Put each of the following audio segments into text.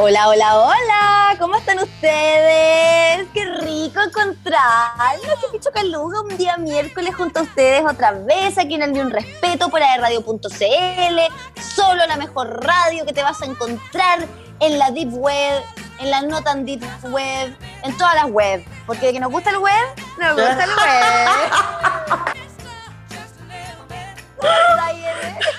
Hola, hola, hola, ¿cómo están ustedes? Qué rico encontrarnos, qué picho caluga un día miércoles junto a ustedes otra vez aquí en el Ni Un Respeto por Radio.cl, solo la mejor radio que te vas a encontrar en la Deep Web, en la no tan Deep Web, en todas las web, porque de que nos gusta el web, nos gusta el web.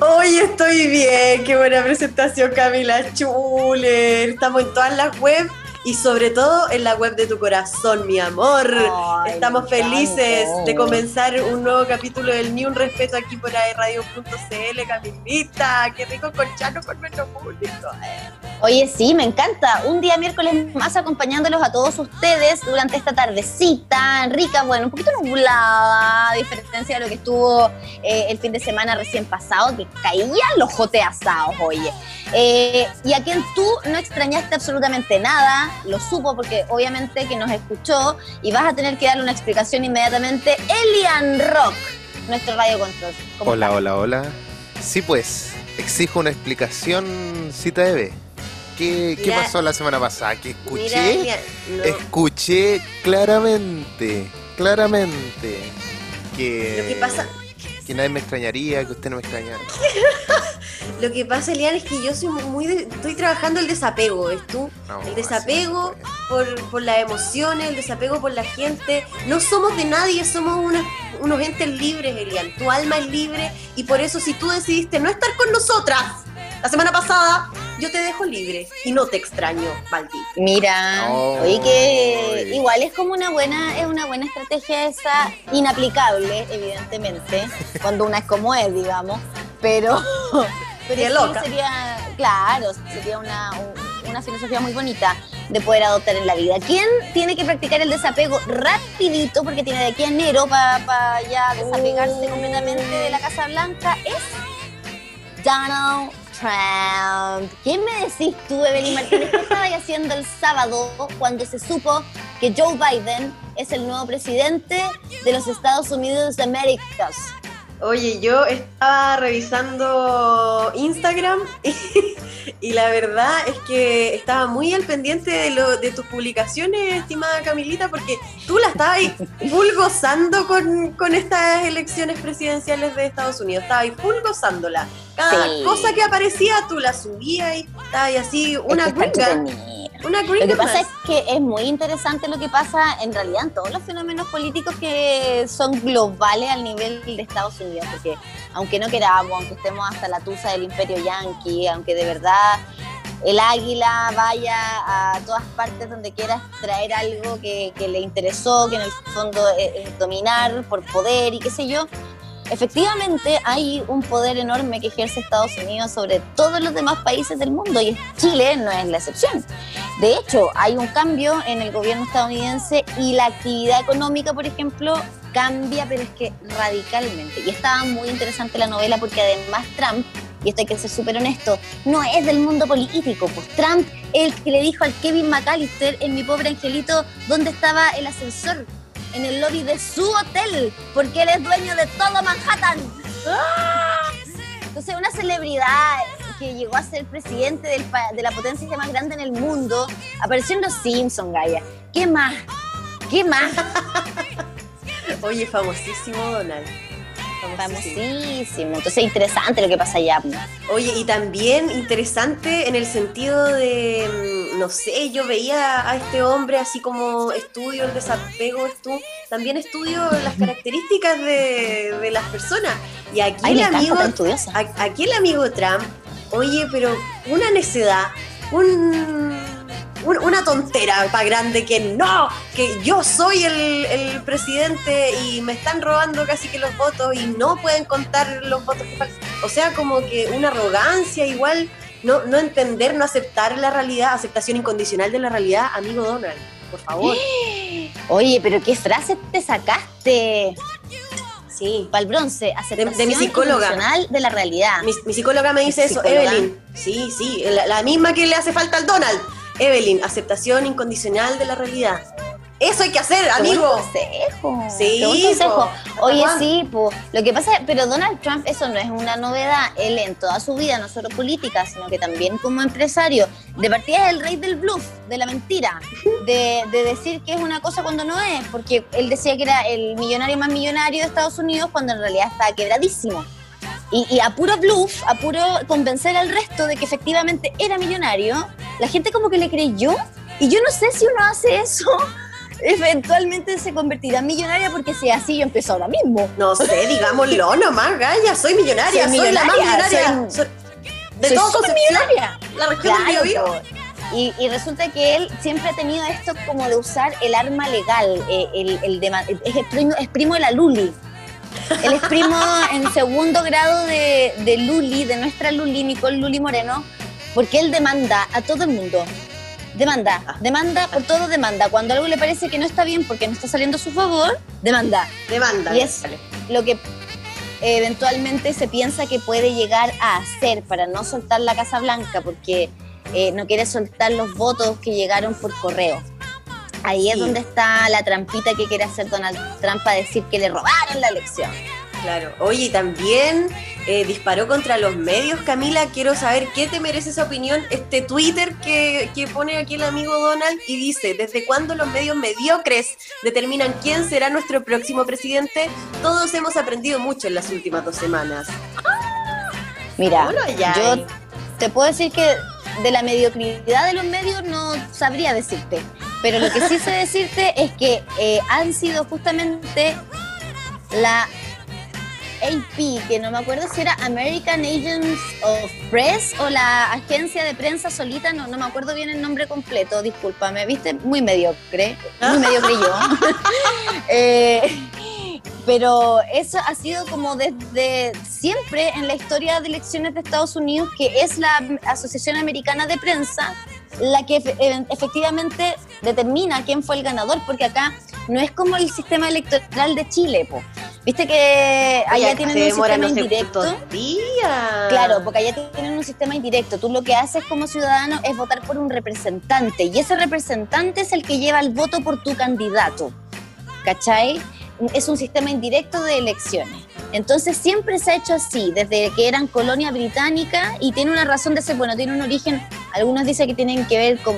Hoy estoy bien, qué buena presentación Camila Chuler. Estamos en todas las webs y sobre todo en la web de tu corazón, mi amor. Ay, Estamos felices de comenzar un nuevo capítulo del Ni Un Respeto aquí por Radio.cl, Camilita. Qué rico concharnos con nuestro público. Oye, sí, me encanta. Un día miércoles más acompañándolos a todos ustedes durante esta tardecita rica, bueno, un poquito nublada, a diferencia de lo que estuvo eh, el fin de semana recién pasado, que caían los jote asados, oye. Eh, y a quien tú no extrañaste absolutamente nada, lo supo porque obviamente que nos escuchó y vas a tener que darle una explicación inmediatamente. Elian Rock, nuestro radio control. ¿Cómo Hola, hola, hola. Sí, pues, exijo una explicación, cita de ¿Qué, qué pasó la semana pasada? Que Mira, escuché, no, escuché claramente, claramente que, Lo que pasa- que nadie me extrañaría, que usted no me extrañara. Lo que pasa, Elian, es que yo soy muy de- estoy trabajando el desapego, ¿ves tú? No, el desapego por, por las emociones, el desapego por la gente. No somos de nadie, somos una- unos entes libres, Elian. Tu alma es libre y por eso si tú decidiste no estar con nosotras la semana pasada, yo te dejo libre y no te extraño, maldito. Mira, Oh, oye que igual es como una buena, es una buena estrategia esa, inaplicable, evidentemente, cuando una es como es, digamos, pero, pero loca. sería, claro, sería una, un- una filosofía muy bonita de poder adoptar en la vida. ¿Quién tiene que practicar el desapego rapidito, porque tiene de aquí a enero para ya desapegarse Oh. completamente de la Casa Blanca? Es Donald Trump. ¿Qué me decís tú, Evelyn Martínez? ¿Qué estabas haciendo el sábado cuando se supo que Joe Biden es el nuevo presidente de los Estados Unidos de América? Oye, yo estaba revisando Instagram y, y la verdad es que estaba muy al pendiente de, lo, de tus publicaciones, estimada Camilita, porque tú la estabas ahí full gozando con, con estas elecciones presidenciales de Estados Unidos. Estabas full gozándola. Cada Sí. cosa que aparecía tú la subías y estabas así, una Es que. Una Lo que pasa es que es muy interesante lo que pasa en realidad en todos los fenómenos políticos que son globales al nivel de Estados Unidos, porque aunque no queramos, aunque estemos hasta la tusa del imperio yanqui, aunque de verdad el águila vaya a todas partes donde quiera traer algo que, que le interesó, que en el fondo es, es dominar por poder y qué sé yo, efectivamente hay un poder enorme que ejerce Estados Unidos sobre todos los demás países del mundo y Chile no es la excepción. De hecho, hay un cambio en el gobierno estadounidense y la actividad económica, por ejemplo, cambia, pero es que radicalmente. Y estaba muy interesante la novela porque además Trump, y esto hay que ser súper honesto, no es del mundo político. Pues Trump, el que le dijo al Kevin McAllister en Mi Pobre Angelito dónde estaba el ascensor, en el lobby de su hotel, porque él es dueño de todo Manhattan. ¡Ah! Entonces, una celebridad que llegó a ser presidente del de la potencia más grande en el mundo, apareció en Los Simpsons, Gaia. ¿Qué más? ¿Qué más? Oye, famosísimo Donald. Famosísimo. Entonces, interesante lo que pasa allá. Oye, y también interesante en el sentido de, mm, no sé, yo veía a este hombre así como estudio el desapego, también estudio las características de, de las personas. Y aquí Ay, el amigo, a- aquí el amigo Trump, oye, pero una necedad, un, un- una tontera para grande que no, que yo soy el, el presidente y me están robando casi que los votos y no pueden contar los votos que faltan. O sea, como que una arrogancia igual, no, no entender, no aceptar la realidad, aceptación incondicional de la realidad, amigo Donald, por favor. Oye, pero qué frase te sacaste Sí. para el bronce. Aceptación de mi psicóloga. incondicional de la realidad. Mi, mi psicóloga me dice ¿Tu eso, psicóloga? Evelyn. Sí, sí, la, la misma que le hace falta al Donald. Evelyn, aceptación incondicional de la realidad. Eso hay que hacer, amigo. consejo. Sí, consejo. Oye, sí, pues. Lo que pasa, pero Donald Trump, eso no es una novedad. Él en toda su vida, no solo política, sino que también como empresario, de partida es el rey del bluff, de la mentira, de, de decir que es una cosa cuando no es, porque él decía que era el millonario más millonario de Estados Unidos cuando en realidad estaba quebradísimo. Y, y a puro bluff, a puro convencer al resto de que efectivamente era millonario, la gente como que le creyó. Y yo no sé si uno hace eso, eventualmente se convertirá en millonaria porque si así yo empiezo ahora mismo. No sé, digámoslo nomás, Gaya, soy millonaria, soy, Soy la más millonaria, soy- Soy- de Soy todo millonaria. la región Claro, po. y, y resulta que él siempre ha tenido esto como de usar el arma legal, eh, el, el de es, el primo, es primo de la Luli. Él es primo en segundo grado de, de Luli, de nuestra Luli, Nicole Luli Moreno, porque él demanda a todo el mundo. Demanda, demanda por todo, demanda. Cuando algo le parece que no está bien porque no está saliendo a su favor, demanda Demanda. Y es lo que eventualmente se piensa que puede llegar a hacer para no soltar la Casa Blanca, porque eh, no quiere soltar los votos que llegaron por correo. Ahí es donde está la trampita que quiere hacer Donald Trump para decir que le robaron la elección. Claro. Oye, también eh, disparó contra los medios, Camila. Quiero saber qué te merece esa opinión. Este Twitter que, que pone aquí el amigo Donald y dice: ¿Desde cuándo los medios mediocres determinan quién será nuestro próximo presidente? Todos hemos aprendido mucho en las últimas dos semanas. Mira, Bueno, yo te puedo decir que de la mediocridad de los medios no sabría decirte, pero lo que sí sé decirte es que eh, han sido justamente la AP, que no me acuerdo si era American Agents of Press o la agencia de prensa solita, no, no me acuerdo bien el nombre completo, discúlpame, viste, muy mediocre, muy mediocre yo. Eh, pero eso ha sido como desde siempre en la historia de elecciones de Estados Unidos, que es la Asociación Americana de Prensa la que efe- e- efectivamente determina quién fue el ganador, porque acá no es como el sistema electoral de Chile, po. Viste que allá Oye, tienen un sistema indirecto. días. Claro, porque allá tienen un sistema indirecto. Tú lo que haces como ciudadano es votar por un representante y ese representante es el que lleva el voto por tu candidato. ¿Cachai? Es un sistema indirecto de elecciones. Entonces siempre se ha hecho así, desde que eran colonia británica y tiene una razón de ser, bueno, tiene un origen, algunos dicen que tienen que ver con,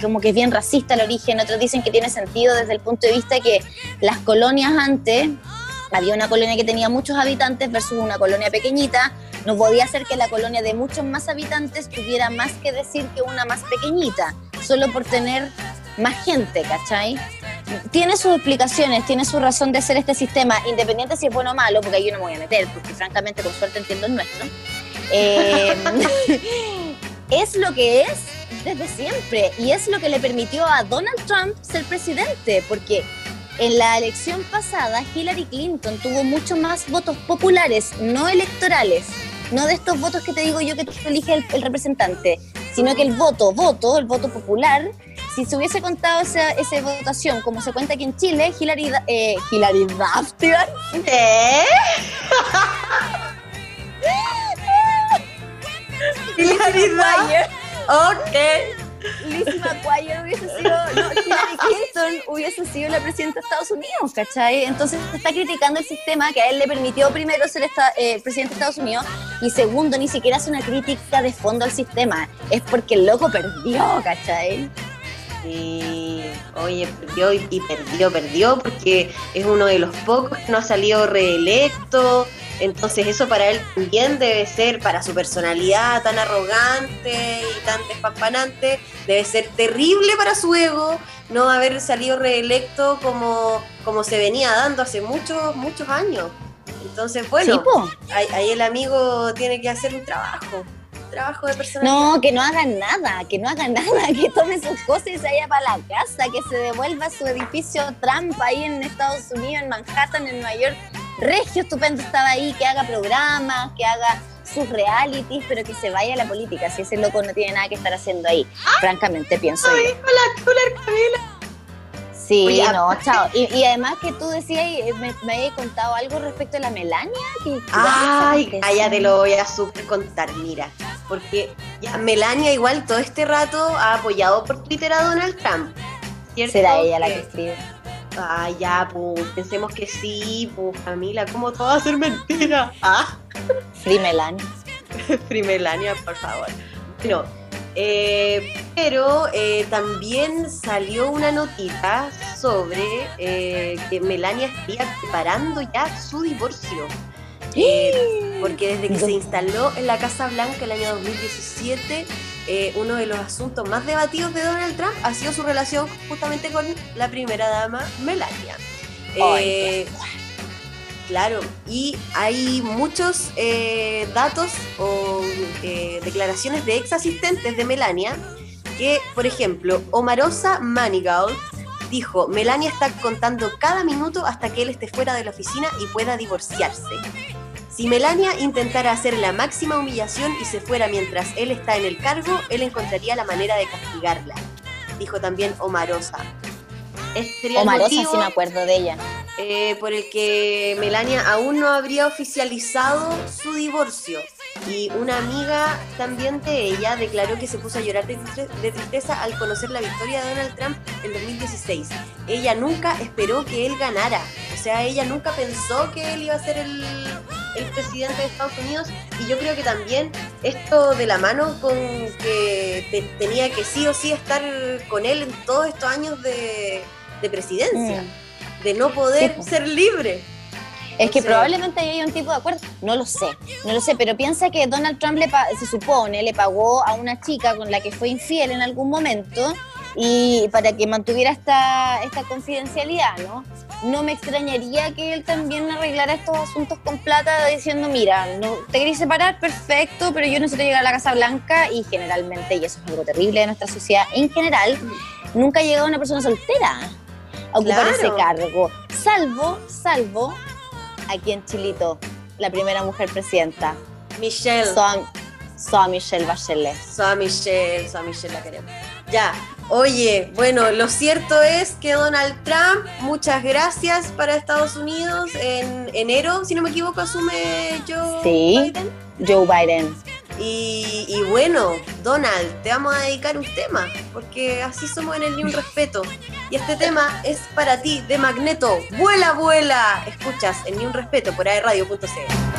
como que es bien racista el origen, otros dicen que tiene sentido desde el punto de vista que las colonias antes, había una colonia que tenía muchos habitantes versus una colonia pequeñita, no podía ser que la colonia de muchos más habitantes tuviera más que decir que una más pequeñita, solo por tener más gente, ¿cachai? Tiene sus explicaciones, tiene su razón de ser este sistema, independiente si es bueno o malo, porque ahí yo no me voy a meter, porque francamente con suerte entiendo el nuestro. Eh, es lo que es desde siempre y es lo que le permitió a Donald Trump ser presidente, porque en la elección pasada Hillary Clinton tuvo mucho más votos populares, no electorales, no de estos votos que te digo yo que tú eliges el, el representante, sino que el voto, voto, el voto popular, si se hubiese contado esa, esa votación como se cuenta aquí en Chile, Hillary, eh, Hillary Duff, ¿Eh? Lizzie McGuire. Ok. Lizzie McGuire hubiese sido, no, Hillary Clinton hubiese sido la presidenta de Estados Unidos, ¿cachai? Entonces está criticando el sistema que a él le permitió primero ser esta- eh, presidente de Estados Unidos y segundo, ni siquiera hace una crítica de fondo al sistema, es porque el loco perdió, ¿cachai? Sí, oye, perdió y, perdió, perdió, porque es uno de los pocos que no ha salido reelecto. Entonces, eso para él también debe ser, para su personalidad tan arrogante y tan despampanante, debe ser terrible para su ego no haber salido reelecto como, como se venía dando hace muchos, muchos años. Entonces, bueno, Sí, ahí, ahí el amigo tiene que hacer un trabajo, trabajo de personalidad. No, que no haga nada, que no haga nada, que tome sus cosas y se vaya para la casa, que se devuelva a su edificio Trump ahí en Estados Unidos, en Manhattan, en Nueva York. Regio estupendo estaba ahí, que haga programas, que haga sus realities, pero que se vaya a la política, si ese loco no tiene nada que estar haciendo ahí. Francamente, pienso yo. Hola, hola, Camila. Sí, Oye, no, chao. Y, y además que tú decías, me, me habías contado algo respecto a la Melania. Que, Ay, ya te lo voy a super contar, mira. Porque ya Melania igual todo este rato ha apoyado por Twitter a Donald Trump. cierto ¿Será ella la que- escribe? Ah, ya, pues, pensemos que sí, pues, Camila, ¿cómo todo va a ser mentira? Ah, Free Melania. Primelania, por favor. Bueno, eh, pero eh, también salió una notita sobre eh, que Melania estaría preparando ya su divorcio. Eh, porque desde que se instaló en la Casa Blanca el año 2017, eh, uno de los asuntos más debatidos de Donald Trump ha sido su relación justamente con la primera dama Melania. Claro, y hay muchos eh, datos o eh, declaraciones de ex asistentes de Melania que, por ejemplo, Omarosa Manigault dijo, Melania está contando cada minuto hasta que él esté fuera de la oficina y pueda divorciarse. Si Melania intentara hacer la máxima humillación y se fuera mientras él está en el cargo, él encontraría la manera de castigarla, dijo también Omarosa. Este Omarosa motivo, sí me acuerdo de ella. Eh, por el que Melania aún no habría oficializado su divorcio. Y una amiga también de ella declaró que se puso a llorar de, tristeza al conocer la victoria de Donald Trump en 2016. Ella nunca esperó que él ganara. O sea, ella nunca pensó que él iba a ser el, el presidente de Estados Unidos. Y yo creo que también esto de la mano con que te- tenía que sí o sí estar con él en todos estos años de, de presidencia Mm. De no poder Sí, ser libre. Es que probablemente ahí hay un tipo de acuerdo. No lo sé, no lo sé, pero piensa que Donald Trump le se supone le pagó a una chica con la que fue infiel en algún momento y para que mantuviera esta, esta confidencialidad, ¿no? No me extrañaría que él también arreglara estos asuntos con plata diciendo, mira, no, te querés separar, perfecto, pero yo necesito llegar a la Casa Blanca y generalmente, y eso es algo terrible de nuestra sociedad en general, nunca ha llegado una persona soltera a ocupar Claro. ese cargo, salvo, salvo aquí en Chilito, la primera mujer presidenta, Michelle. Soa, Soa Michelle Bachelet. Soa Michelle, Soa Michelle la queremos. Ya, oye, bueno, lo cierto es que Donald Trump, muchas gracias para Estados Unidos. En enero, si no me equivoco, asume Joe Sí. Biden. Joe Biden. Y, y bueno, Donald, te vamos a dedicar un tema, porque así somos en el Ni Un Respeto. Y este tema es para ti, de Magneto. ¡Vuela, vuela! Escuchas en Ni Un Respeto por aerradio.cl.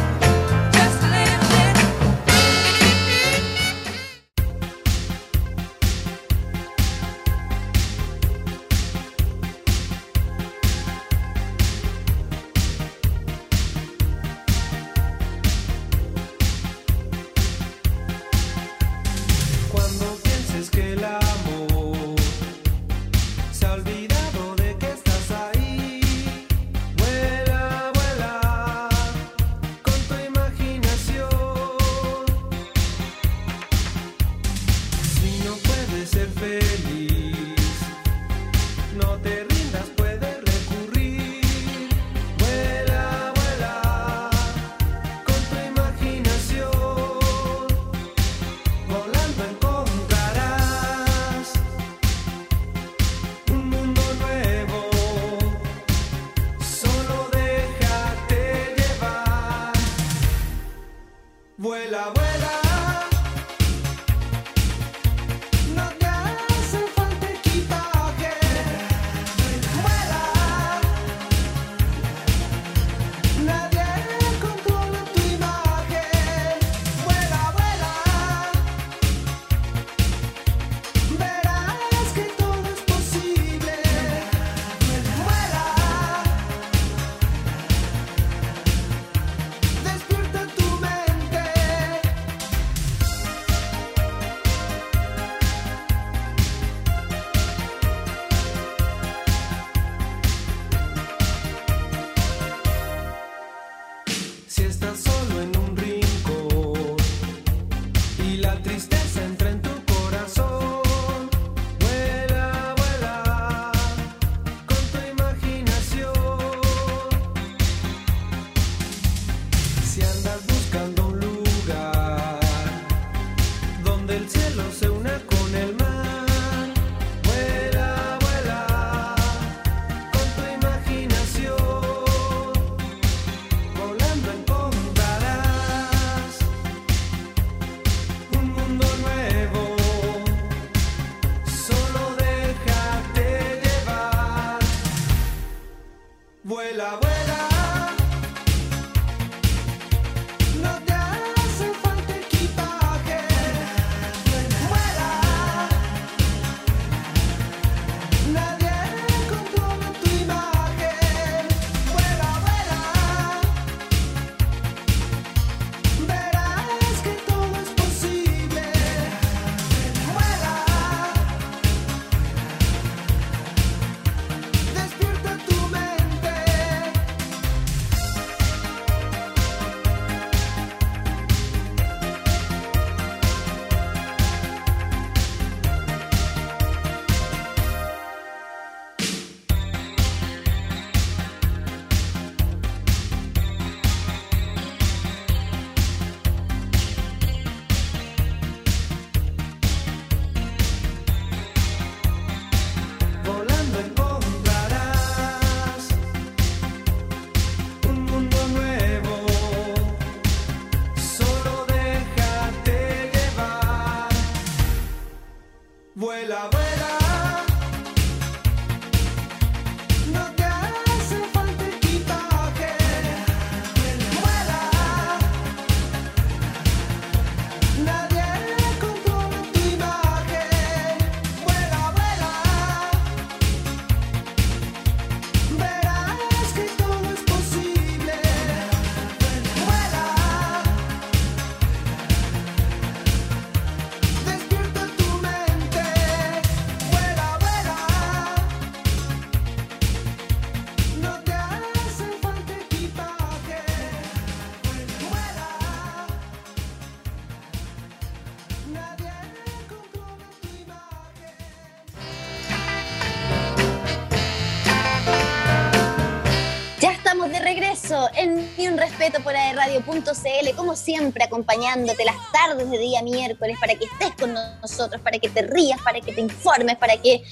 en Ni un respeto por Radio.cl, como siempre, acompañándote las tardes de día miércoles para que estés con nosotros, para que te rías, para que te informes, para que, eh,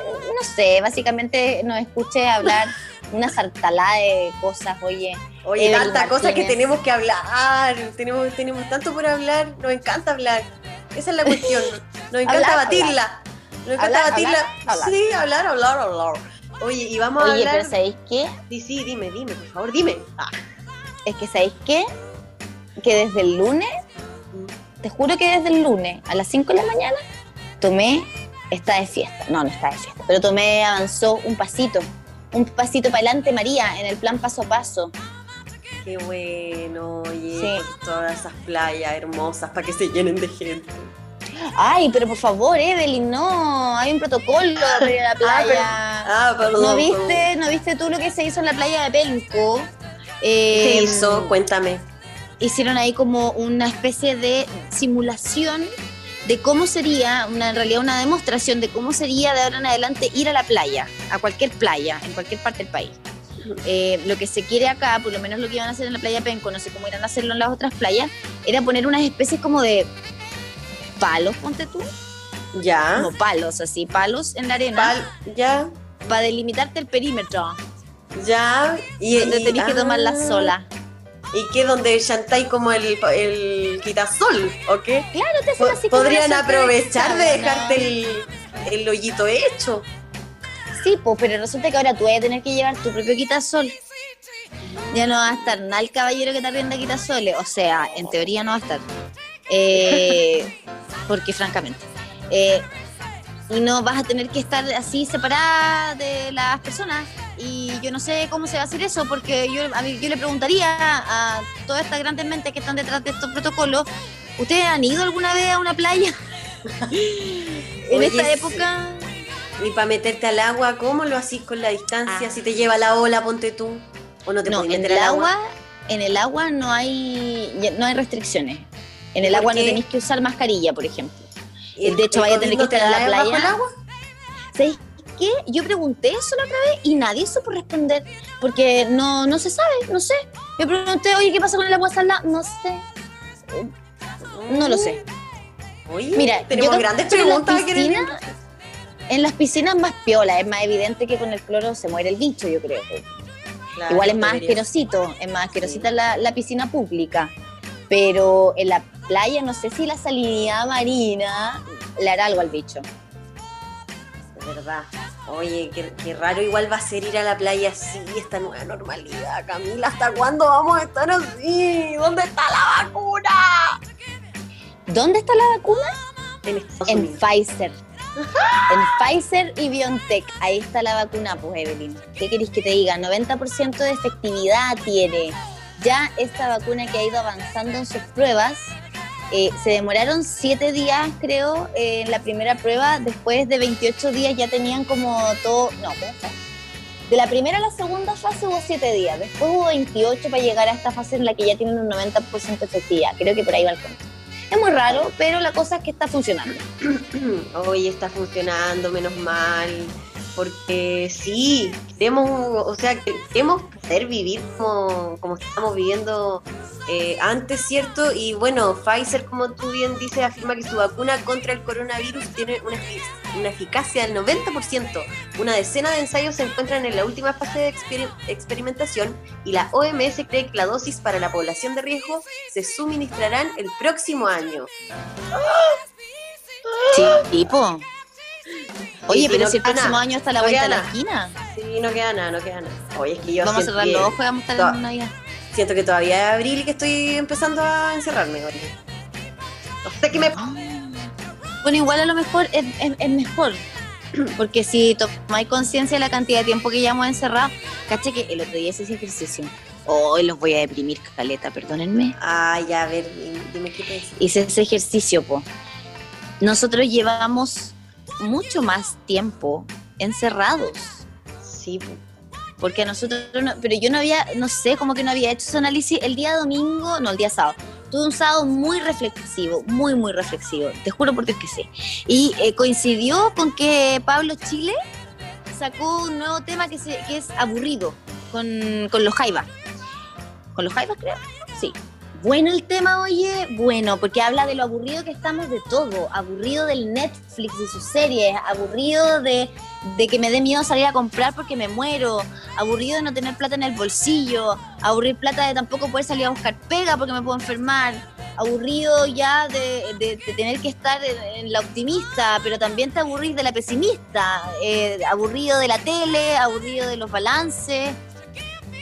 no sé, básicamente nos escuches hablar una sartalada de cosas, oye. Oye, tanta cosa que tenemos que hablar. Tenemos, tenemos tanto por hablar. Nos encanta hablar. Esa es la cuestión. Nos encanta Hablar, batirla. Nos encanta Hablar, batirla. Sí, hablar, hablar, hablar. Oye, y vamos a Oye, hablar. pero ¿sabéis qué? Sí, sí, dime, dime, por favor, dime. Ah, Es que ¿sabéis qué? Que desde el lunes, te juro que desde el lunes a las 5 de la mañana, tomé, está de fiesta. No, no está de fiesta, pero tomé, avanzó un pasito. Un pasito para adelante, María, en el plan paso a paso. qué bueno, oye, Sí. por todas esas playas hermosas para que se llenen de gente. Ay, pero por favor, Evelyn, no, hay un protocolo para ir a la playa. Ah, perdón. ¿No viste, ¿No viste tú lo que se hizo en la playa de Penco? ¿Qué Eh, hizo? Cuéntame. hicieron ahí como una especie de simulación de cómo sería, una, en realidad una demostración de cómo sería de ahora en adelante ir a la playa, a cualquier playa, en cualquier parte del país. Eh, lo que se quiere acá, por lo menos lo que iban a hacer en la playa Penco, no sé cómo irán a hacerlo en las otras playas, era poner unas especies como de palos, ponte tú, Ya. como palos, así, palos en la arena, Pal- ya. para delimitarte el perímetro, Ya. Y, donde tenés que tomar la ah, sola. ¿Y qué? ¿Donde chantáis como el, el quitasol? ¿O qué? Claro, te hacen así Podrían aprovechar de dejarte el, el hoyito hecho. Sí, pues, pero resulta que ahora tú vas a tener que llevar tu propio quitasol. Ya no va a estar nada el caballero que te arrienda quitasoles. O sea, en teoría no va a estar. Eh, porque francamente. eh, y no vas a tener que estar así separada de las personas. Y yo no sé cómo se va a hacer eso, porque yo, a mí- yo le preguntaría a todas estas grandes mentes que están detrás de estos protocolos, ¿ustedes han ido alguna vez a una playa? en Oye, esta época... Y para meterte al agua, ¿cómo lo hacís con la distancia? Ah. Si te lleva la ola, ponte tú. O no te no, puedes en el agua, agua. en el agua no hay no hay restricciones. En el ¿Por agua no tenéis que usar mascarilla, por ejemplo. ¿Y de hecho, vaya a tener que estar en la playa. el agua? ¿Sabéis qué? Yo pregunté eso la otra vez y nadie supo responder porque no no se sabe, no sé. Yo pregunté, oye, ¿qué pasa con el agua salada? No sé. No lo sé. Oye, Mira, tenemos yo grandes en las preguntas. que querer- piscinas- En las piscinas más piola, es más evidente que con el cloro se muere el bicho, yo creo. Claro, Igual es más debería asquerosito, es más asquerosita la, la piscina pública. Pero en la playa no sé si la salinidad marina le hará algo al bicho. De verdad. Oye, qué, qué raro igual va a ser ir a la playa así, esta nueva normalidad, Camila. ¿Hasta cuándo vamos a estar así? ¿Dónde está la vacuna? ¿Dónde está la vacuna? En Estados En Unidos. Pfizer. En Pfizer y BioNTech. Ahí está la vacuna, pues Evelyn. ¿Qué queréis que te diga? 90% de efectividad tiene. Ya esta vacuna que ha ido avanzando en sus pruebas, eh, se demoraron 7 días, creo, eh, en la primera prueba. Después de 28 días ya tenían como todo. No, ¿cómo está? De la primera a la segunda fase hubo 7 días. Después hubo 28 para llegar a esta fase en la que ya tienen un 90% de efectividad. Creo que por ahí va el cuento. Es muy raro, pero la cosa es que está funcionando. Hoy está funcionando, menos mal. Porque sí, queremos, o sea, que- queremos poder vivir como, como estamos viviendo eh, antes, ¿cierto? Y bueno, Pfizer, como tú bien dices, afirma que su vacuna contra el coronavirus tiene una eficacia del 90%. Una decena de ensayos se encuentran en la última fase de exper- experimentación y la OMS cree que la dosis para la población de riesgo se suministrarán el próximo año. Sí, tipo. Oye, pero no si el próximo nada, año está a la no vuelta de queda la nada. esquina. Sí, no queda nada, no queda nada. Oye, es que yo Vamos a cerrar los ojos y vamos a estar en Navidad. Siento que todavía es abril y que estoy empezando a encerrarme, oye. No sé qué me Ah. Bueno, igual a lo mejor es, es- es mejor. Porque si tomáis conciencia de la cantidad de tiempo que llevamos encerrados, caché que el otro día hice ese ejercicio. Hoy los voy a deprimir, caleta, perdónenme. Ay, ya, a ver, dime qué te. Hice ese ejercicio, po. Nosotros llevamos mucho más tiempo encerrados. Sí, po. Porque a nosotros, no- pero yo no había, no sé, como que no había hecho ese análisis el día domingo, no, el día sábado. Tuve un sábado muy reflexivo, muy, muy reflexivo. Te juro por Dios que sí. Y eh, coincidió con que Pablo Chile sacó un nuevo tema que, se, que es aburrido, con, con los Jaivas. ¿Con los Jaivas, creo? Sí. Bueno el tema, oye, bueno, porque habla de lo aburrido que estamos de todo. Aburrido del Netflix y sus series, aburrido de, de que me dé miedo salir a comprar porque me muero, aburrido de no tener plata en el bolsillo, aburrir plata de tampoco poder salir a buscar pega porque me puedo enfermar, aburrido ya de, de- tener que estar en, la optimista, pero también te aburrís de la pesimista, eh, aburrido de la tele, aburrido de los balances,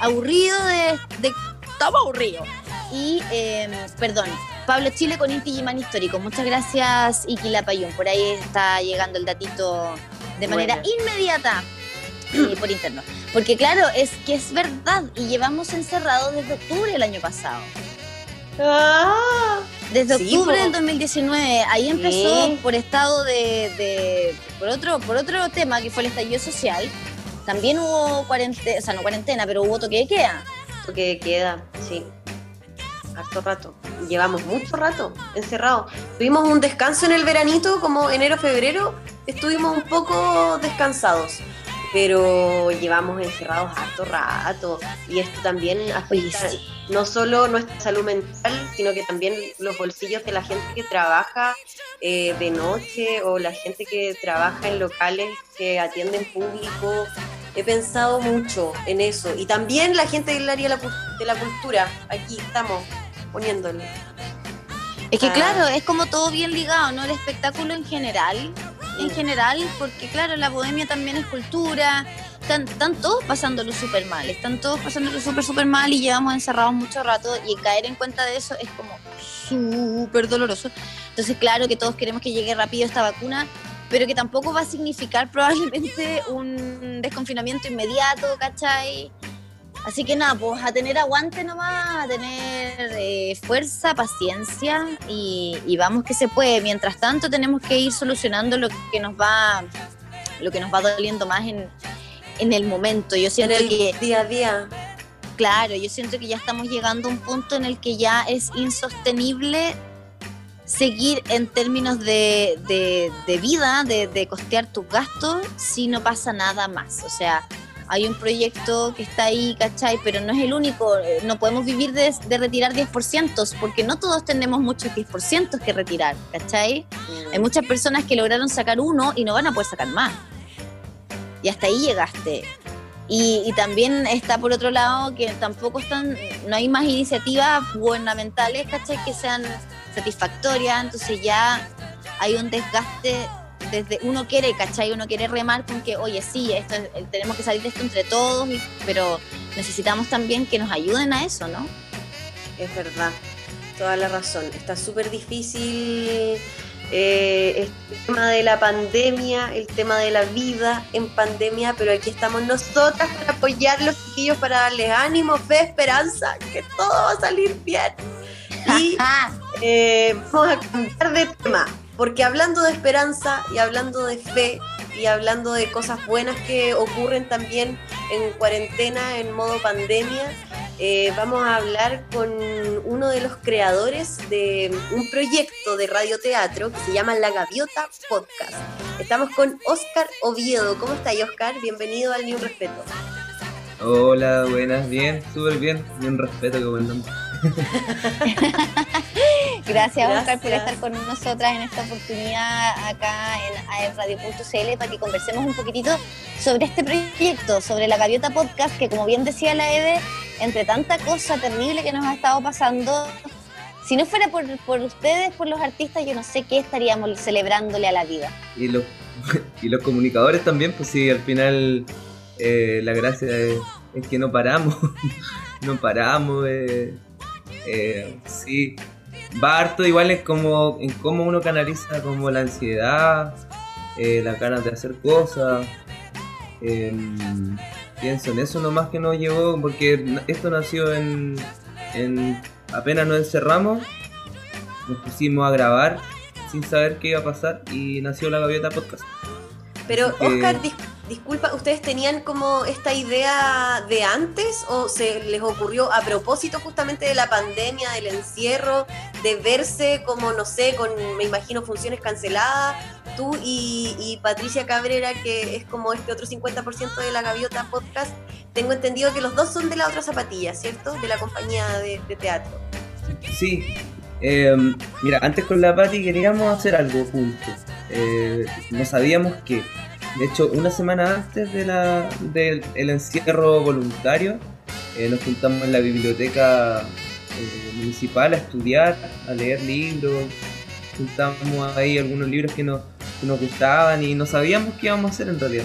aburrido de... de estamos aburridos. Y, eh, perdón, Pablo Chile con Inti Gimán Histórico. Muchas gracias, Iki Lapayún. Por ahí está llegando el datito de manera Buena. inmediata eh, por interno. Porque claro, es que es verdad y llevamos encerrados desde octubre del año pasado. Ah, Desde Sí, octubre po. del 2019, ahí empezó Sí. por estado de, de- por otro por otro tema que fue el estallido social. También hubo cuarentena, o sea, no cuarentena, pero hubo toque de queda. que queda, sí. Harto rato. Llevamos mucho rato encerrados. Tuvimos un descanso en el veranito, como enero, febrero. Estuvimos un poco descansados. Pero llevamos encerrados harto rato. Y esto también afecta sí. no solo nuestra salud mental, sino que también los bolsillos de la gente que trabaja eh, de noche o la gente que trabaja en locales que atienden público. He pensado mucho en eso. Y también la gente del área de la cultura. Aquí estamos poniéndole. Es que Ah. claro, es como todo bien ligado, ¿no? El espectáculo en general, en general, porque claro, la bohemia también es cultura, están, están todos pasándolo súper mal, están todos pasándolo súper, súper mal y llevamos encerrados mucho rato y caer en cuenta de eso es como súper doloroso. Entonces, claro que todos queremos que llegue rápido esta vacuna, pero que tampoco va a significar probablemente un desconfinamiento inmediato, ¿cachai? Así que nada, pues a tener aguante nomás, a tener eh, fuerza, paciencia y, y vamos que se puede. Mientras tanto tenemos que ir solucionando lo que nos va, lo que nos va doliendo más en, en el momento. Yo En siento el que, día a día. claro, yo siento que ya estamos llegando a un punto en el que ya es insostenible seguir en términos de, de- de vida, de, de costear tus gastos, si no pasa nada más. O sea, hay un proyecto que está ahí, ¿cachai? Pero no es el único. eh, No podemos vivir de, de retirar 10%, porque no todos tenemos muchos 10% que retirar, ¿cachai? Hay muchas personas que lograron sacar uno y no van a poder sacar más. Y hasta ahí llegaste. Y, y también está por otro lado que tampoco están, no hay más iniciativas gubernamentales, ¿cachai? Que sean satisfactorias, entonces ya hay un desgaste desde uno quiere, ¿cachai? Uno quiere remar con que, oye, sí, esto es- tenemos que salir de esto entre todos, pero necesitamos también que nos ayuden a eso, ¿no? Es verdad, toda la razón. Está súper difícil eh, este tema de la pandemia, el tema de la vida en pandemia, pero aquí estamos nosotras para apoyar a los chiquillos, para darles ánimo, fe, esperanza, que todo va a salir bien. Y eh, vamos a cambiar de tema, porque hablando de esperanza y hablando de fe y hablando de cosas buenas que ocurren también en cuarentena, en modo pandemia, eh, vamos a hablar con uno de los creadores de un proyecto de radioteatro que se llama La Gaviota Podcast. Estamos con Oscar Oviedo. ¿Cómo está, Oscar? Bienvenido al Ni Respeto. Hola, buenas, bien, súper bien, y un respeto que buen nombre. Gracias, Oscar, Gracias. por estar con nosotras en esta oportunidad acá en aerradio.cl para que conversemos un poquitito sobre este proyecto, sobre la Gaviota Podcast, que como bien decía la Eve, entre tanta cosa terrible que nos ha estado pasando, Si no fuera por, por ustedes, por los artistas, yo no sé qué estaríamos celebrándole a la vida. Y los, y los comunicadores también, pues sí, al final eh, la gracia es, es que no paramos, no paramos, eh, eh, sí. Va harto igual es como en cómo uno canaliza como la ansiedad, eh, las ganas de hacer cosas. em, pienso en eso nomás que nos llegó, porque esto nació en, en apenas nos encerramos, nos pusimos a grabar sin saber qué iba a pasar y nació la Gaviota Podcast. Pero, Oscar, dis- disculpa, ¿ustedes tenían como esta idea de antes o se les ocurrió a propósito justamente de la pandemia, del encierro, de verse como, no sé, con, me imagino, funciones canceladas? Tú y, Patricia Cabrera, que es como este otro 50% de la Gaviota Podcast, tengo entendido que los dos son de la otra zapatilla, ¿cierto? De la compañía de, teatro. Sí, eh, mira, antes con la Patti queríamos hacer algo juntos. Eh, no sabíamos qué. De hecho, una semana antes de la, del el encierro voluntario, eh, nos juntamos en la biblioteca eh, municipal a estudiar, a leer libros. Juntamos ahí algunos libros que nos, gustaban y no sabíamos qué íbamos a hacer en realidad.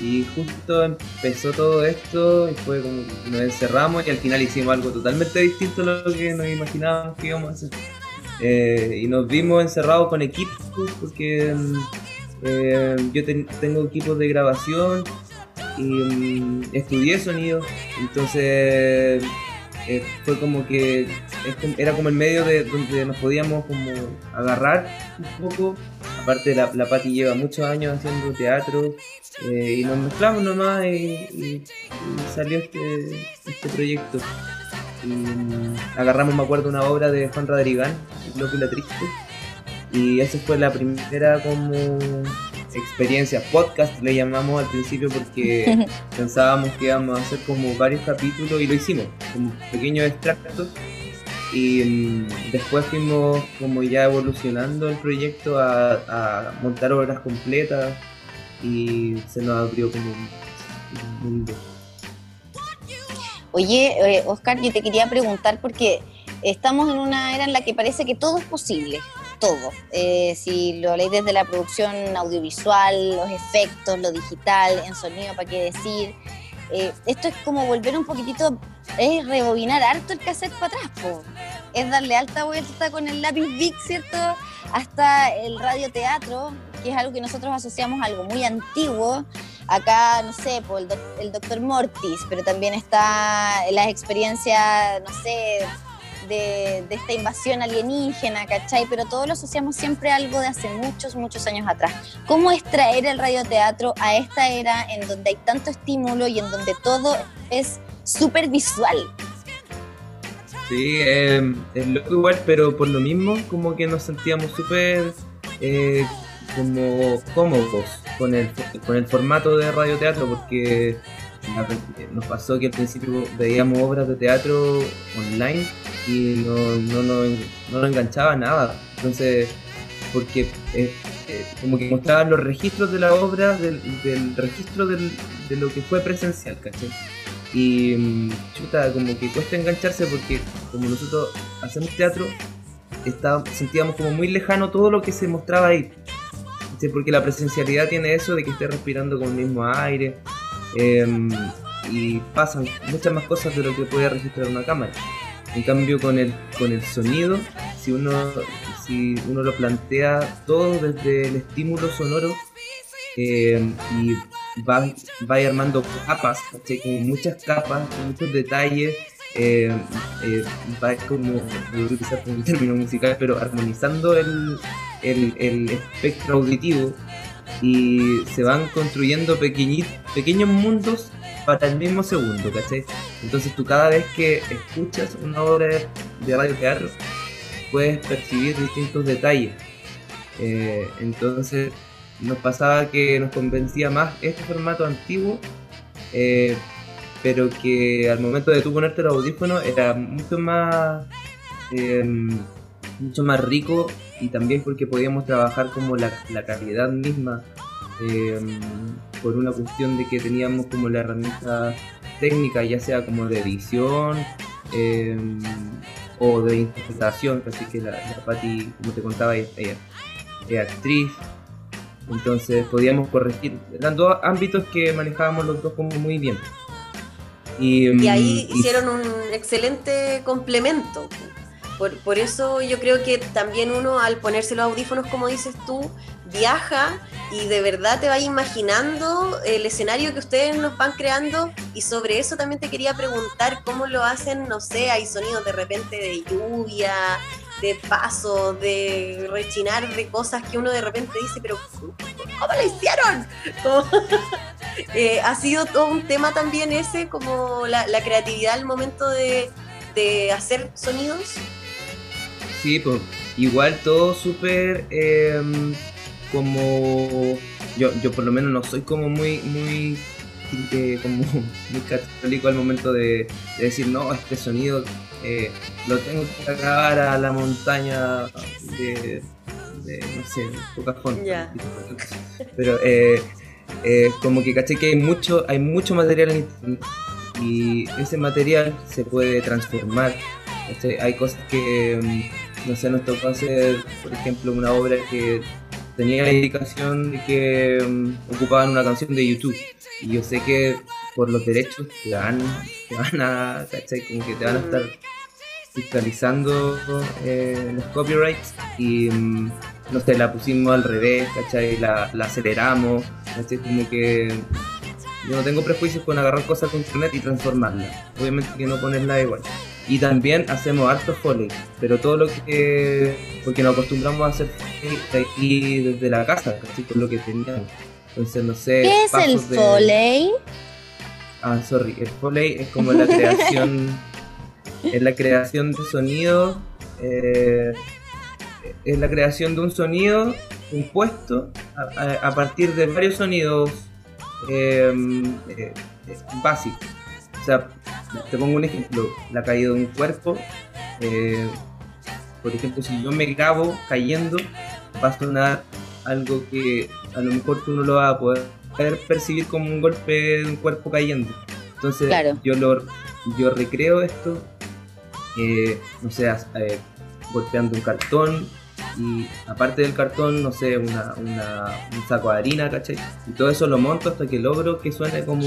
Y justo empezó todo esto y fue como nos encerramos y al final hicimos algo totalmente distinto a lo que nos imaginábamos que íbamos a hacer. Eh, y nos vimos encerrados con equipos porque mm, eh, yo ten- tengo equipos de grabación y mm, estudié sonido, entonces eh, fue como que era como el medio de donde nos podíamos como agarrar un poco. Aparte la, la Pati lleva muchos años haciendo teatro eh, y nos mezclamos nomás y, salió este, este proyecto. Y, mm, agarramos, me acuerdo, una obra de Juan Radrigán, El Loco y la Triste. Y esa fue la primera como experiencia, podcast le llamamos al principio porque pensábamos que íbamos a hacer como varios capítulos y lo hicimos, como pequeños extractos. Y mm, después fuimos como ya evolucionando el proyecto a, a montar obras completas y se nos abrió como un un mundo. Oye, eh, Oscar, yo te quería preguntar porque estamos en una era en la que parece que todo es posible, todo. Eh, si lo lees desde la producción audiovisual, los efectos, lo digital, en sonido, ¿para qué decir? Eh, esto es como volver un poquitito, es rebobinar harto el cassette para atrás, po. es darle alta vuelta con el lápiz Bic, ¿cierto? Hasta el radioteatro, que es algo que nosotros asociamos algo muy antiguo, acá, no sé, por el, doc- el doctor Mortis, pero también está las experiencias, no sé, de, de esta invasión alienígena, ¿cachai? Pero todo lo asociamos siempre a algo de hace muchos, muchos años atrás. ¿Cómo es traer el radioteatro a esta era en donde hay tanto estímulo y en donde todo es súper visual? Sí, eh, es loco igual, pero por lo mismo como que nos sentíamos súper eh, como cómodos con el, con el formato de radioteatro porque nos pasó que al principio veíamos obras de teatro online y no, no, nos- no nos enganchaba nada. Entonces, porque eh, eh, como que mostraban los registros de la obra, del, del registro de lo que fue presencial, ¿cachai? Y mm, chuta, como que cuesta engancharse porque como nosotros hacemos teatro, está- sentíamos como muy lejano todo lo que se mostraba ahí. ¿cachai? Porque la presencialidad tiene eso de que estés respirando con el mismo aire. em, y pasan muchas más cosas de lo que puede registrar una cámara. En cambio con el, con el sonido, si uno, si uno lo plantea todo desde el estímulo sonoro eh, y va, va armando capas, con muchas capas, con muchos detalles, eh, eh, va como, voy a utilizar un término musical, pero armonizando el, el, el espectro auditivo y se van construyendo pequeñi- pequeños mundos para el mismo segundo, ¿cachai? Entonces tú cada vez que escuchas una obra de radioteatro puedes percibir distintos detalles. Eh, entonces nos pasaba que nos convencía más este formato antiguo, eh, pero que al momento de tú ponerte los audífonos era mucho más, eh, mucho más rico y también porque podíamos trabajar como la, la calidad misma eh, por una cuestión de que teníamos como la herramienta técnica, ya sea como de edición eh, o de interpretación, así que la, la Patti, como te contaba, es actriz, entonces podíamos corregir, eran dos ámbitos que manejábamos los dos como muy bien. Y, Y ahí y- hicieron un excelente complemento. Por, por eso yo creo que también uno al ponerse los audífonos, como dices tú, viaja y de verdad te va imaginando el escenario que ustedes nos van creando y sobre eso también te quería preguntar cómo lo hacen, no sé, hay sonidos de repente de lluvia, de pasos, de rechinar de cosas que uno de repente dice, pero ¿cómo lo hicieron? Eh, ha sido todo un tema también ese, como la, la creatividad al momento de hacer sonidos. Sí, pues igual todo súper em, como yo, yo por lo menos no soy como muy muy eh, como muy católico al momento de, de decir no este sonido eh, lo tengo que grabar a la montaña de, de, no sé Pocahontas Ya. pero eh, eh, como que caché que hay mucho hay mucho material en internet y ese material se puede transformar hay cosas que mm, no sé nos tocó hacer por ejemplo una obra que tenía la indicación de que mm, ocupaban una canción de YouTube y yo sé que por los derechos te van, te van a como que te van a estar fiscalizando eh, los copyrights y mm, no sé, la pusimos al revés, ¿cachai? La, la aceleramos, ¿cachai? Como que yo no tengo prejuicios con agarrar cosas de internet y transformarlas. Obviamente que no ponerla igual. Y también hacemos harto foley, pero todo lo que... porque nos acostumbramos a hacer foley aquí desde la casa, ¿cachai? Con lo que teníamos. Entonces, no sé... ¿Qué es el de- foley? Ah, sorry, el foley es como la creación, es la creación de sonido, eh, es la creación de un sonido compuesto a, a- a partir de varios sonidos eh, eh, básicos. O sea, te pongo un ejemplo, la caída de un cuerpo, eh, por ejemplo, si yo me grabo cayendo, va a sonar algo que a lo mejor tú no lo vas a poder percibir como un golpe de un cuerpo cayendo. Entonces Claro. yo lo yo recreo esto, eh, no sé, eh, golpeando un cartón y aparte del cartón, no sé, una, una- un saco de harina, ¿cachai? Y todo eso lo monto hasta que logro que suene como,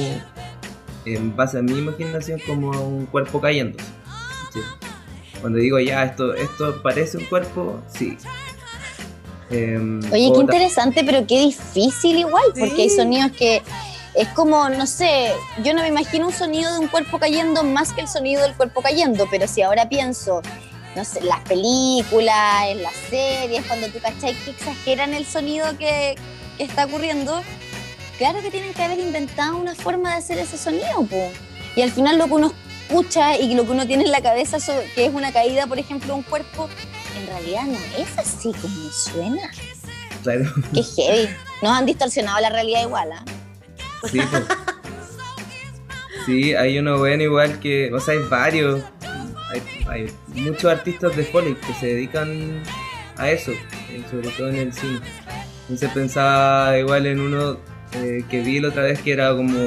en base a mi imaginación, como un cuerpo cayendo. Cuando digo ya, esto, esto parece un cuerpo, sí. Em, Oye, qué interesante, pero qué difícil igual, porque hay sonidos que es como, no sé, yo no me imagino un sonido de un cuerpo cayendo más que el sonido del cuerpo cayendo, pero si ahora pienso, no sé, las películas, en las series, cuando tú cachai que exageran el sonido que, que está ocurriendo, claro que tienen que haber inventado una forma de hacer ese sonido, po. Y al final lo que uno escucha y lo que uno tiene en la cabeza, que es una caída, por ejemplo, de un cuerpo, en realidad no es así como suena. Claro, Qué heavy. Nos han distorsionado la realidad igual, ¿ah? sí, pues. Sí, hay uno bueno igual que, o sea, hay varios. Hay, hay muchos artistas de Foley que se dedican a eso, eh, sobre todo en el cine. Entonces pensaba igual en uno eh, que vi la otra vez que era como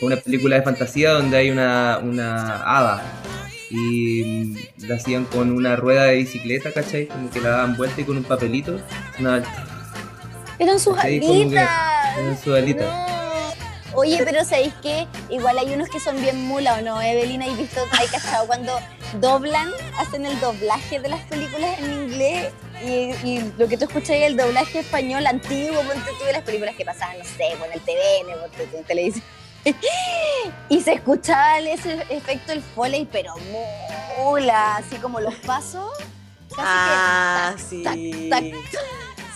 una película de fantasía donde hay una, una hada y la hacían con una rueda de bicicleta, ¿cachai? Como que la daban vuelta y con un papelito. Una, Eran sus que alitas. eran sus alitas. No. Oye, pero ¿sabéis qué? Igual hay unos que son bien mula, ¿o no? Evelina, ¿hay visto, hay cachado cuando doblan, hacen el doblaje de las películas en inglés y, y lo que tú escuchas ahí, el doblaje español antiguo, ponte tú las películas que pasaban, no sé, con el TVN, ponte tú en televisión. y se escuchaba ese efecto el foley, pero mula, así como los pasos. Casi Ah, que, sí. tac,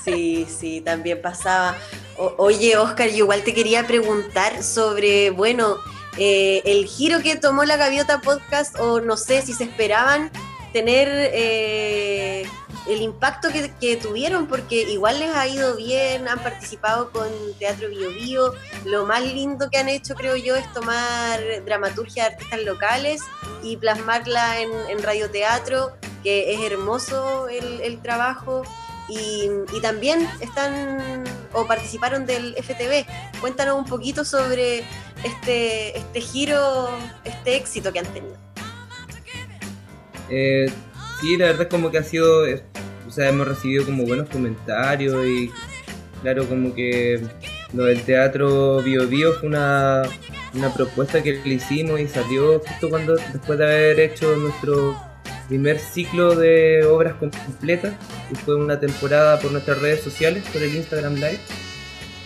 Sí, sí, también pasaba. O- oye, Oscar, yo igual te quería preguntar sobre, bueno, eh, el giro que tomó la Gaviota Podcast, o no sé si se esperaban tener eh, el impacto que, tuvieron, porque igual les ha ido bien, han participado con Teatro Bio Bio. Lo más lindo que han hecho, creo yo, es tomar dramaturgia de artistas locales y plasmarla en, en radioteatro, que es hermoso el, el trabajo. Y, y también están o participaron del FTV. Cuéntanos un poquito sobre este, este giro, este éxito que han tenido. Eh, sí, la verdad es como que ha sido, o sea, hemos recibido como buenos comentarios y claro, como que lo del teatro Bio Bio fue una, una propuesta que le hicimos y salió justo cuando, después de haber hecho nuestro primer ciclo de obras completas, y fue una temporada por nuestras redes sociales, por el Instagram Live,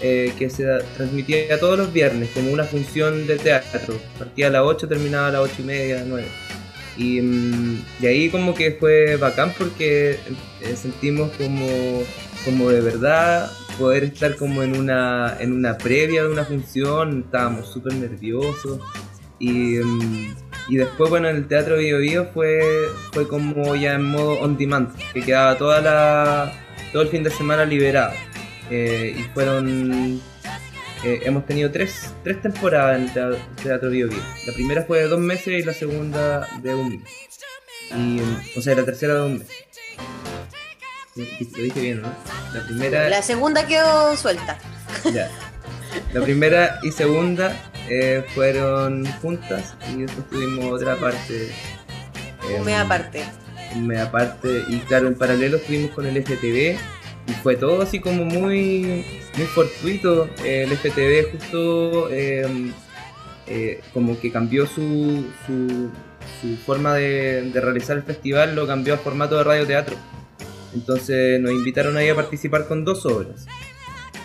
eh, que se transmitía todos los viernes como una función de teatro. Partía a las 8, terminaba a las 8 y media, 9. Y, mm, y ahí como que fue bacán porque eh, sentimos como, como de verdad poder estar como en una, en una previa de una función, estábamos súper nerviosos. Y, mm, y después, bueno, en el Teatro Bio Bio fue, fue como ya en modo on demand, que quedaba toda la, todo el fin de semana liberado. Eh, y fueron. Eh, hemos tenido tres, tres temporadas en el Teatro, Bio Bio. La primera fue de dos meses y la segunda de un mes. Y, o sea, la tercera de un mes. Lo dije bien, ¿no? La primera. La segunda quedó suelta. Ya. La primera y segunda eh, fueron juntas y después tuvimos otra parte. eh, Una aparte. un mes aparte y claro en paralelo estuvimos con el FTV y fue todo así como muy muy fortuito Eh, el FTV justo eh, eh, como que cambió su, su, su forma de, de realizar el festival lo cambió al formato de radioteatro. Entonces nos invitaron ahí a participar con dos obras.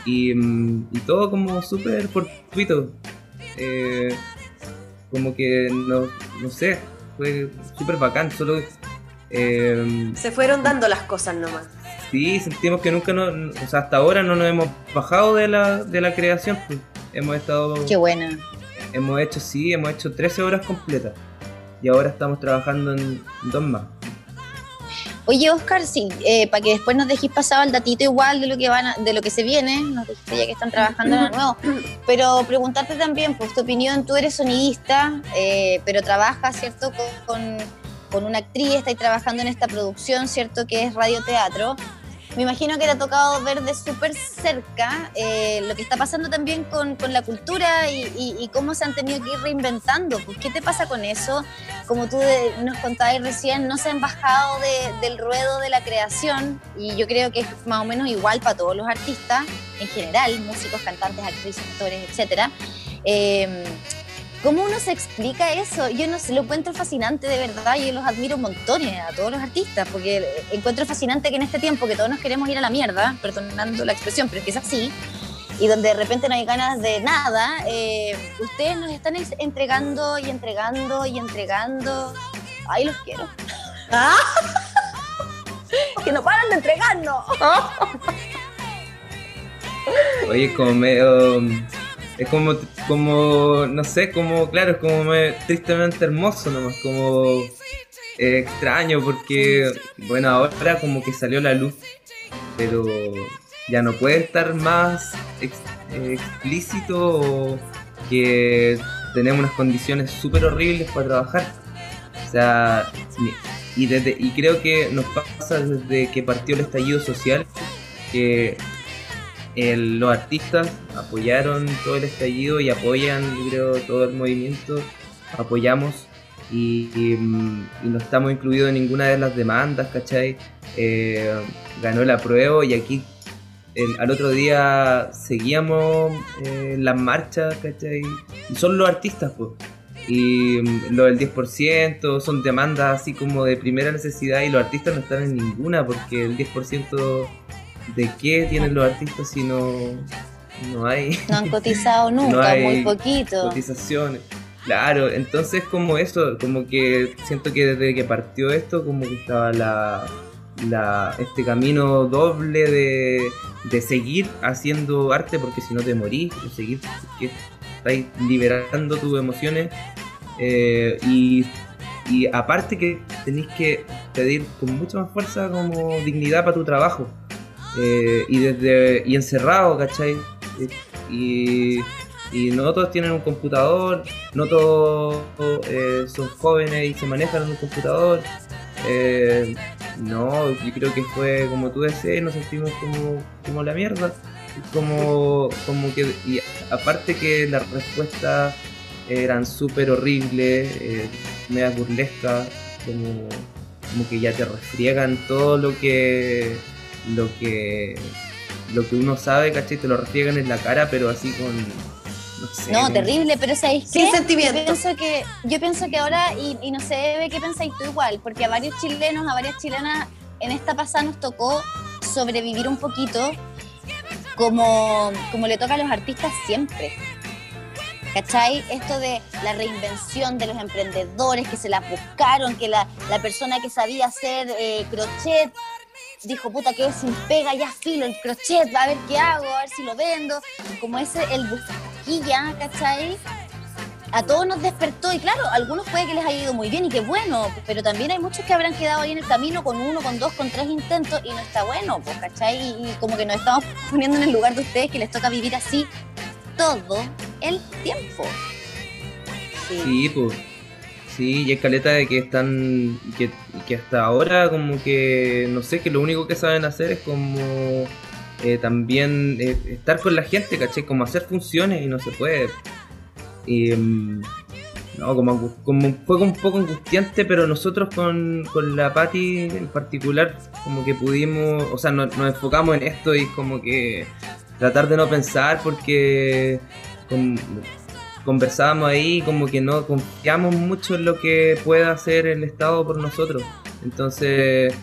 Y, mm, todo como súper fortuito. Eh, como que no, no sé fue súper bacán solo eh, Se fueron dando las cosas nomás. Sí, sentimos que nunca nos, o sea, hasta ahora no nos hemos bajado de la, de la creación. pues. Hemos estado, Qué buena. hemos hecho, sí, hemos hecho 13 horas completas. Y ahora estamos trabajando en dos más. Oye, Oscar, sí, eh, para que después nos dejéis pasado el datito igual de lo que van a- de lo que se viene, nos dijiste ya que están trabajando en lo nuevo, pero preguntarte también, pues tu opinión, tú eres sonidista, eh, pero trabajas, ¿cierto?, con, con, con una actriz, estáis trabajando en esta producción, ¿cierto?, que es radioteatro. Me imagino que te ha tocado ver de súper cerca eh, lo que está pasando también con, con la cultura y, cómo se han tenido que ir reinventando. Pues, ¿Qué te pasa con eso? Como tú nos contabas recién, no se han bajado de- del ruedo de la creación y yo creo que es más o menos igual para todos los artistas en general, músicos, cantantes, actrices, actores, etc. ¿Cómo uno se explica eso? Yo no sé, lo encuentro fascinante de verdad, yo los admiro montones a todos los artistas, porque encuentro fascinante que en este tiempo que todos nos queremos ir a la mierda, perdonando la expresión, pero es que es así, y donde de repente no hay ganas de nada, eh, ustedes nos están entregando y entregando y entregando. Ay, los quiero. ¿Ah? Que no paran de entregarnos. Oye, como medio. Es como, como, no sé, como, claro, es como me- tristemente hermoso nomás, como eh, extraño porque, bueno, ahora como que salió la luz, pero ya no puede estar más eh, explícito que tenemos unas condiciones súper horribles para trabajar. O sea, y, desde, y creo que nos pasa desde que partió el estallido social, que el- los artistas apoyaron todo el estallido y apoyan, creo, todo el movimiento, apoyamos y, y, mm, y no estamos incluidos en ninguna de las demandas, ¿cachai? Eh, ganó el apruebo y aquí el- al otro día seguíamos eh, las marchas, ¿cachai? Y son los artistas, pues. Y mm, lo del 10% son demandas así como de primera necesidad y los artistas no están en ninguna porque el 10% de qué tienen los artistas si no, no hay No han cotizado nunca, hay muy poquito. cotizaciones. Claro, entonces como eso, como que siento que desde que partió esto, como que estaba la, la este camino doble de, de seguir haciendo arte porque si no te morís, de seguir estáis liberando tus emociones eh, y, y aparte que tenéis que pedir con mucha más fuerza como dignidad para tu trabajo eh, y desde y encerrado, ¿cachai? Y, y no todos tienen un computador, no todos eh, son jóvenes y se manejan en un computador. Eh, no, yo creo que fue como tú decías, nos sentimos como, como la mierda. Como, como que, y aparte que las respuestas eran súper horribles, eh, medias burlescas, como como que ya te refriegan todo lo que lo que lo que uno sabe, ¿cachai? Te lo refriegan en la cara, pero así con no sé. No, terrible, pero ¿sabéis qué? Sin sentimiento. Yo pienso que, yo pienso que ahora, y, y no sé, Bebe, ¿qué pensáis tú igual? Porque a varios chilenos, a varias chilenas, en esta pasada nos tocó sobrevivir un poquito como, como le toca a los artistas siempre. ¿Cachai? Esto de la reinvención de los emprendedores que se las buscaron, que la, la persona que sabía hacer eh, crochet dijo, puta, que sin pega, ya filo el crochet, a ver qué hago, a ver si lo vendo. Como ese, el busquilla, ¿cachai? A todos nos despertó y claro, a algunos puede que les haya ido muy bien y qué bueno, pero también hay muchos que habrán quedado ahí en el camino con uno, con dos, con tres intentos y no está bueno, pues, ¿cachai? Y como que nos estamos poniendo en el lugar de ustedes que les toca vivir así todo el tiempo. Sí, pues. Sí, y es caleta de que están. Que, que hasta ahora, como que. No sé, que lo único que saben hacer es como. eh, también eh, estar con la gente, ¿cachai? Como hacer funciones y no se puede. Y. mm, no, como, como fue un poco angustiante, pero nosotros con, con la Patti en particular, como que pudimos. O sea, no- nos enfocamos en esto y como que. Tratar de no pensar porque. con- conversábamos ahí como que no confiamos mucho en lo que pueda hacer el Estado por nosotros. Entonces,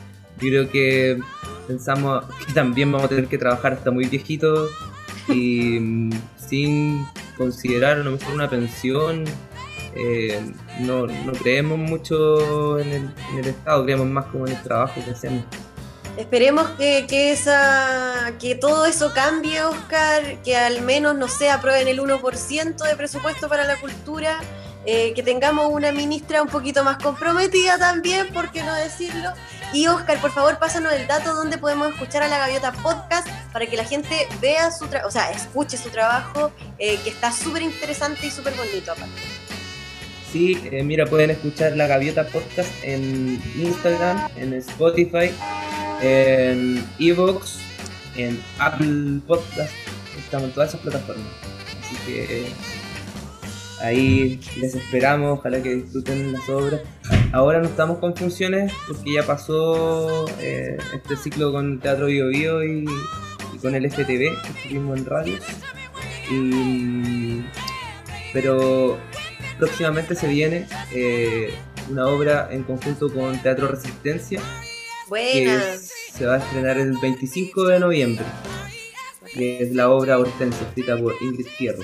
yo creo que pensamos que también vamos a tener que trabajar hasta muy viejitos y mm, sin considerar a lo mejor una pensión. eh, no, no creemos mucho en el, en el Estado, creemos más como en el trabajo que hacemos. Esperemos que, que, esa, que todo eso cambie, Oscar, que al menos, no sé, aprueben el 1% de presupuesto para la cultura, eh, que tengamos una ministra un poquito más comprometida también, por qué no decirlo. Y Oscar, por favor, pásanos el dato donde podemos escuchar a la Gaviota Podcast para que la gente vea su trabajo, o sea, escuche su trabajo, eh, que está súper interesante y súper bonito aparte. Sí, eh, mira, pueden escuchar La Gaviota Podcast en Instagram, en Spotify, en Evox, en Apple Podcast. Estamos en todas esas plataformas. Así que ahí les esperamos, ojalá que disfruten las obras. Ahora no estamos con funciones porque ya pasó eh, este ciclo con Teatro Bio Bio y, con el FTV, que estuvimos en radios. Y, pero próximamente se viene eh, una obra en conjunto con Teatro Resistencia que Buena. es- se va a estrenar el 25 de noviembre que es la obra Hortensia escrita por Ingrid Fierro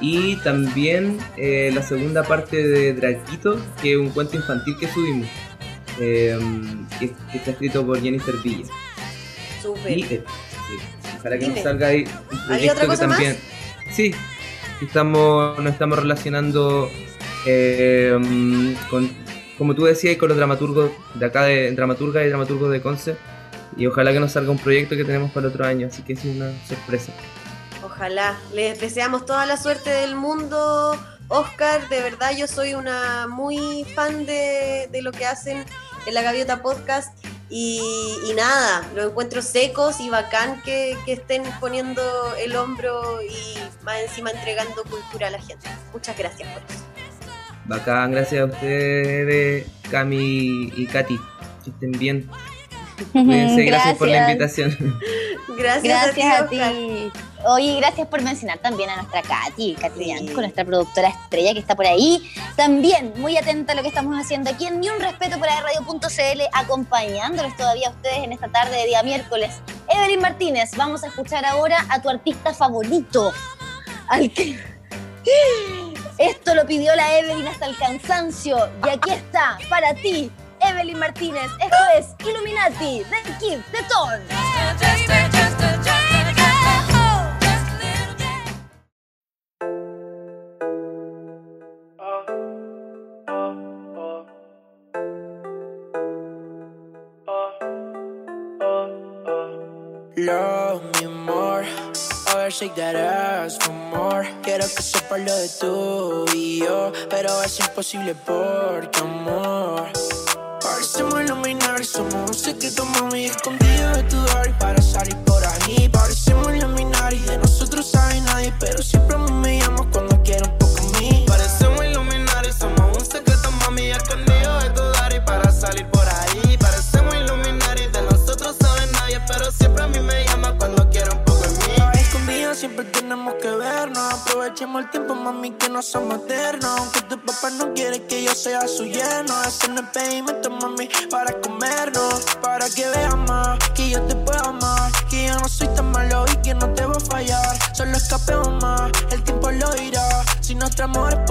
y también eh, la segunda parte de Draquito que es un cuento infantil que subimos eh, que, que está escrito por Jennifer Villa Súper. y eh, sí, ojalá que Dime. nos salga ahí un ¿Hay proyecto que más? también sí estamos nos estamos relacionando eh, con como tú decías con los dramaturgos de acá de dramaturga y dramaturgos de Conce y ojalá que nos salga un proyecto que tenemos para el otro año así que es una sorpresa Ojalá. Les deseamos toda la suerte del mundo, Oscar. De verdad, yo soy una muy fan de, de lo que hacen en la Gaviota Podcast. Y, y nada, lo encuentro secos y bacán que, que estén poniendo el hombro y más encima entregando cultura a la gente. Muchas gracias por eso. Bacán gracias a ustedes Cami y Katy que estén bien Cuídense, gracias por la invitación Gracias, Gracias a ti. Oye, gracias por mencionar también a nuestra Katy, Katy Sí. Bianco, nuestra productora estrella que está por ahí. También muy atenta a lo que estamos haciendo aquí en Ni un Respeto para Radio.cl, acompañándolos todavía a ustedes en esta tarde de día miércoles. Evelyn Martínez, vamos a escuchar ahora a tu artista favorito, al que... Esto lo pidió la Evelyn hasta el cansancio y aquí está, para ti, Evelyn Martínez. Esto es Illuminati, de Kid, for more. Quiero que sepa lo de tú y yo, pero es imposible porque amor. Parecemos iluminar, somos un secreto, mami, escondido de tu y para salir por ahí. Parecemos iluminar y de nosotros sabe nadie, pero siempre me Aprovechemos el tiempo, mami, que no somos eternos. Aunque tu papá no quiere que yo sea su lleno. Haciendo pavimento, mami, para comernos. Para que veas más, que yo te puedo amar. Que yo no soy tan malo y que no te voy a fallar. Solo escapemos más, el tiempo lo irá. Si nuestro amor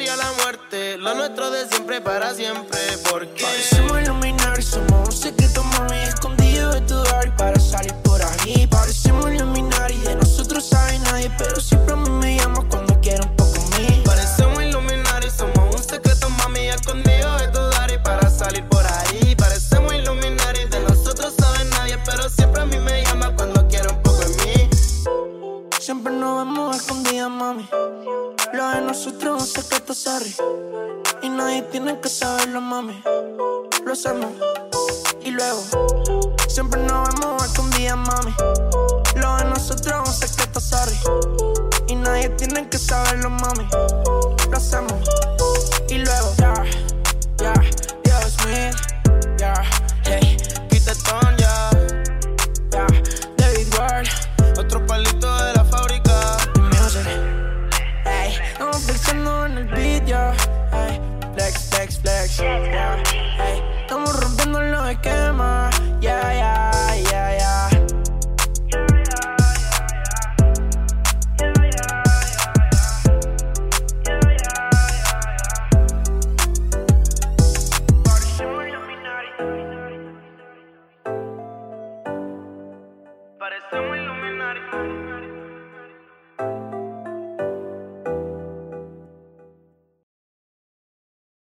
serio la muerte, lo nuestro de siempre para siempre, porque Parecemos iluminar, somos un secreto mami escondido de tu hogar para salir por ahí. Parecemos iluminar y de nosotros sabe nadie, pero siempre me